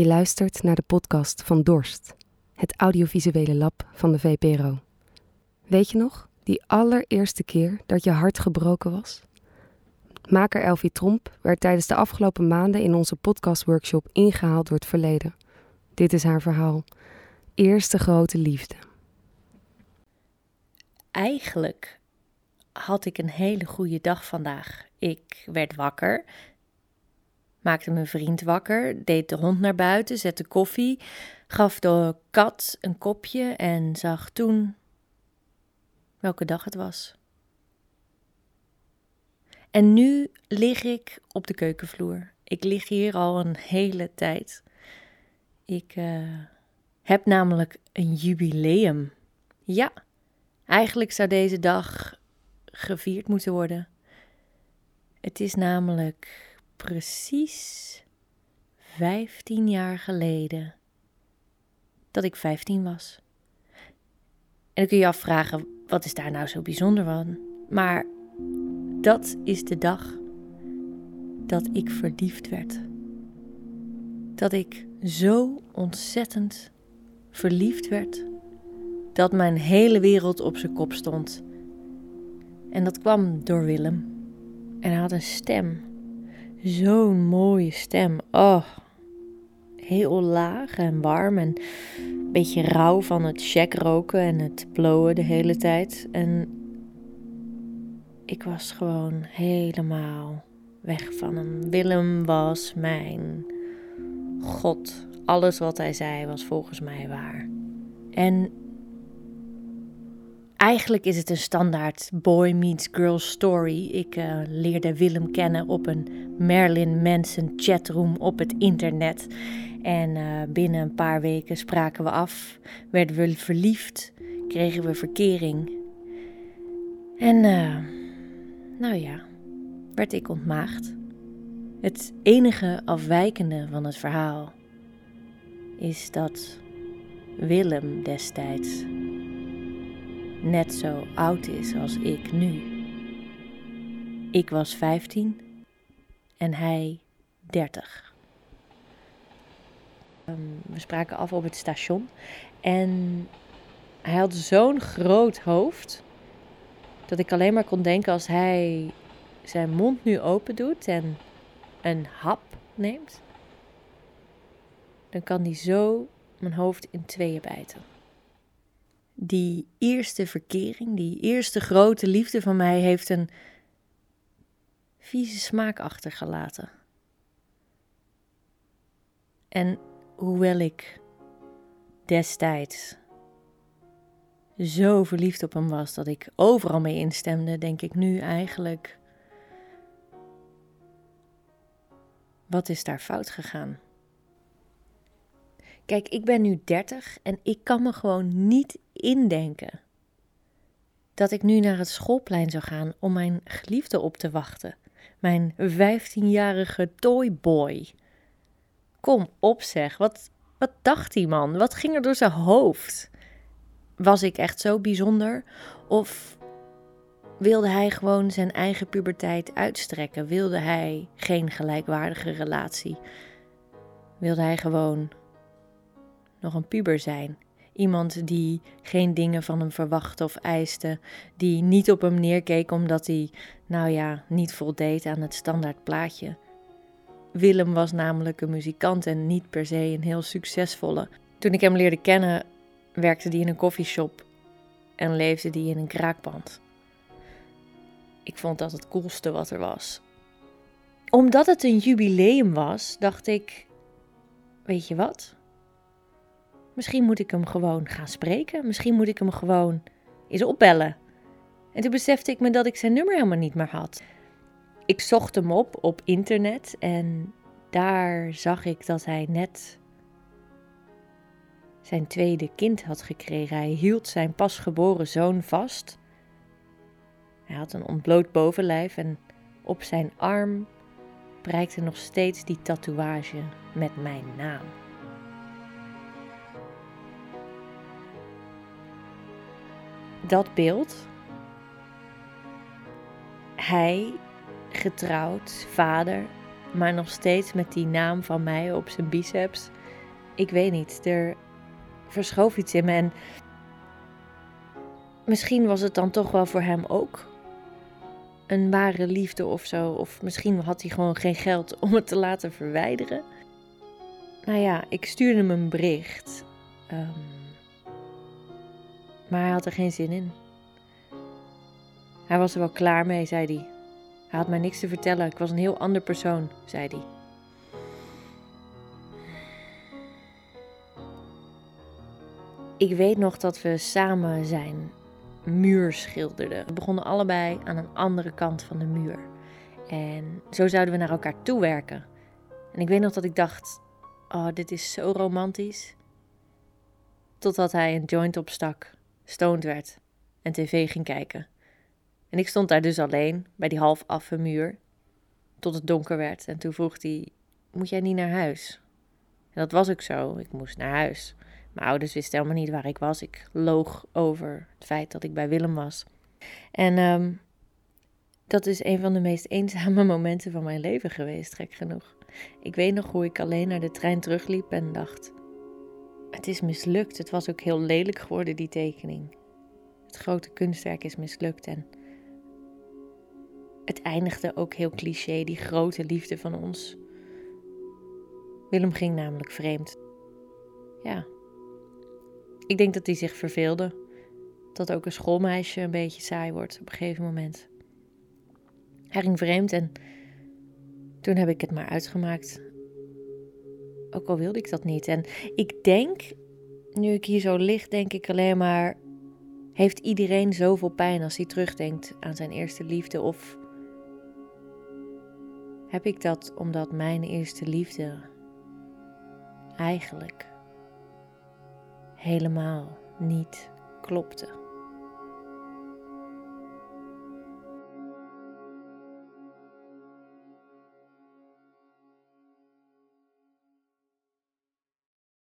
Je luistert naar de podcast van Dorst, het audiovisuele lab van de VPRO. Weet je nog, die allereerste keer dat je hart gebroken was? Maker Elfie Tromp werd tijdens de afgelopen maanden in onze podcastworkshop ingehaald door het verleden. Dit is haar verhaal. Eerste grote liefde. Eigenlijk had ik een hele goede dag vandaag. Ik werd wakker, maakte mijn vriend wakker, deed de hond naar buiten, zette koffie, gaf de kat een kopje en zag toen welke dag het was. En nu lig ik op de keukenvloer. Ik lig hier al een hele tijd. Ik uh, heb namelijk een jubileum. Ja, eigenlijk zou deze dag gevierd moeten worden. Het is namelijk precies 15 jaar geleden dat ik 15 was. En dan kun je afvragen, wat is daar nou zo bijzonder van? Maar dat is de dag dat ik verliefd werd. Dat ik zo ontzettend verliefd werd dat mijn hele wereld op zijn kop stond. En dat kwam door Willem. En hij had een stem. Zo'n mooie stem. Oh, heel laag en warm en een beetje rauw van het check roken en het blowen de hele tijd. En ik was gewoon helemaal weg van hem. Willem was mijn God. Alles wat hij zei was volgens mij waar. En eigenlijk is het een standaard boy meets girl story. Ik uh, leerde Willem kennen op een Merlin Manson chatroom op het internet. En uh, binnen een paar weken spraken we af, werden we verliefd, kregen we verkering. En uh, nou ja, werd ik ontmaagd. Het enige afwijkende van het verhaal is dat Willem destijds net zo oud is als ik nu. Ik was 15 en hij 30. Um, ehm, we spraken af op het station en hij had zo'n groot hoofd dat ik alleen maar kon denken als hij zijn mond nu open doet en een hap neemt, dan kan hij zo mijn hoofd in tweeën bijten. Die eerste verkering, die eerste grote liefde van mij heeft een vieze smaak achtergelaten. En hoewel ik destijds zo verliefd op hem was dat ik overal mee instemde, denk ik nu eigenlijk: wat is daar fout gegaan? Kijk, ik ben nu 30 en ik kan me gewoon niet indenken dat ik nu naar het schoolplein zou gaan om mijn geliefde op te wachten. Mijn 15-jarige toyboy. Kom op zeg, wat, wat dacht die man? Wat ging er door zijn hoofd? Was ik echt zo bijzonder? Of wilde hij gewoon zijn eigen puberteit uitstrekken? Wilde hij geen gelijkwaardige relatie? Wilde hij gewoon nog een puber zijn? Iemand die geen dingen van hem verwachtte of eiste, die niet op hem neerkeek omdat hij, nou ja, niet voldeed aan het standaard plaatje. Willem was namelijk een muzikant en niet per se een heel succesvolle. Toen ik hem leerde kennen, werkte hij in een koffieshop en leefde hij in een kraakpand. Ik vond dat het coolste wat er was. Omdat het een jubileum was, dacht ik: Weet je wat? Misschien moet ik hem gewoon gaan spreken. Misschien moet ik hem gewoon eens opbellen. En toen besefte ik me dat ik zijn nummer helemaal niet meer had. Ik zocht hem op op internet en daar zag ik dat hij net zijn tweede kind had gekregen. Hij hield zijn pasgeboren zoon vast. Hij had een ontbloot bovenlijf en op zijn arm prijkte nog steeds die tatoeage met mijn naam. Dat beeld, hij getrouwd, vader, maar nog steeds met die naam van mij op zijn biceps ik weet niet, er verschoof iets in me en misschien was het dan toch wel voor hem ook een ware liefde of zo. Of misschien had hij gewoon geen geld om het te laten verwijderen. Nou ja, ik stuurde hem een bericht. Ehm, maar hij had er geen zin in. Hij was er wel klaar mee, zei hij. Hij had mij niks te vertellen. Ik was een heel ander persoon, zei hij. Ik weet nog dat we samen zijn muur schilderden. We begonnen allebei aan een andere kant van de muur. En zo zouden we naar elkaar toe werken. En ik weet nog dat ik dacht: oh, dit is zo romantisch. Totdat hij een joint opstak, stoned werd en tv ging kijken. En ik stond daar dus alleen bij die half affe muur. Tot het donker werd. En toen vroeg hij: Moet jij niet naar huis? En dat was ook zo. Ik moest naar huis. Mijn ouders wisten helemaal niet waar ik was. Ik loog over het feit dat ik bij Willem was. En um, dat is een van de meest eenzame momenten van mijn leven geweest, gek genoeg. Ik weet nog hoe ik alleen naar de trein terugliep en dacht: Het is mislukt. Het was ook heel lelijk geworden, die tekening. Het grote kunstwerk is mislukt en het eindigde ook heel cliché, die grote liefde van ons. Willem ging namelijk vreemd. Ja, ik denk dat hij zich verveelde. Dat ook een schoolmeisje een beetje saai wordt op een gegeven moment. Hij ging vreemd en toen heb ik het maar uitgemaakt. Ook al wilde ik dat niet. En ik denk, nu ik hier zo lig, denk ik alleen maar: heeft iedereen zoveel pijn als hij terugdenkt aan zijn eerste liefde? Of heb ik dat omdat mijn eerste liefde eigenlijk helemaal niet klopte.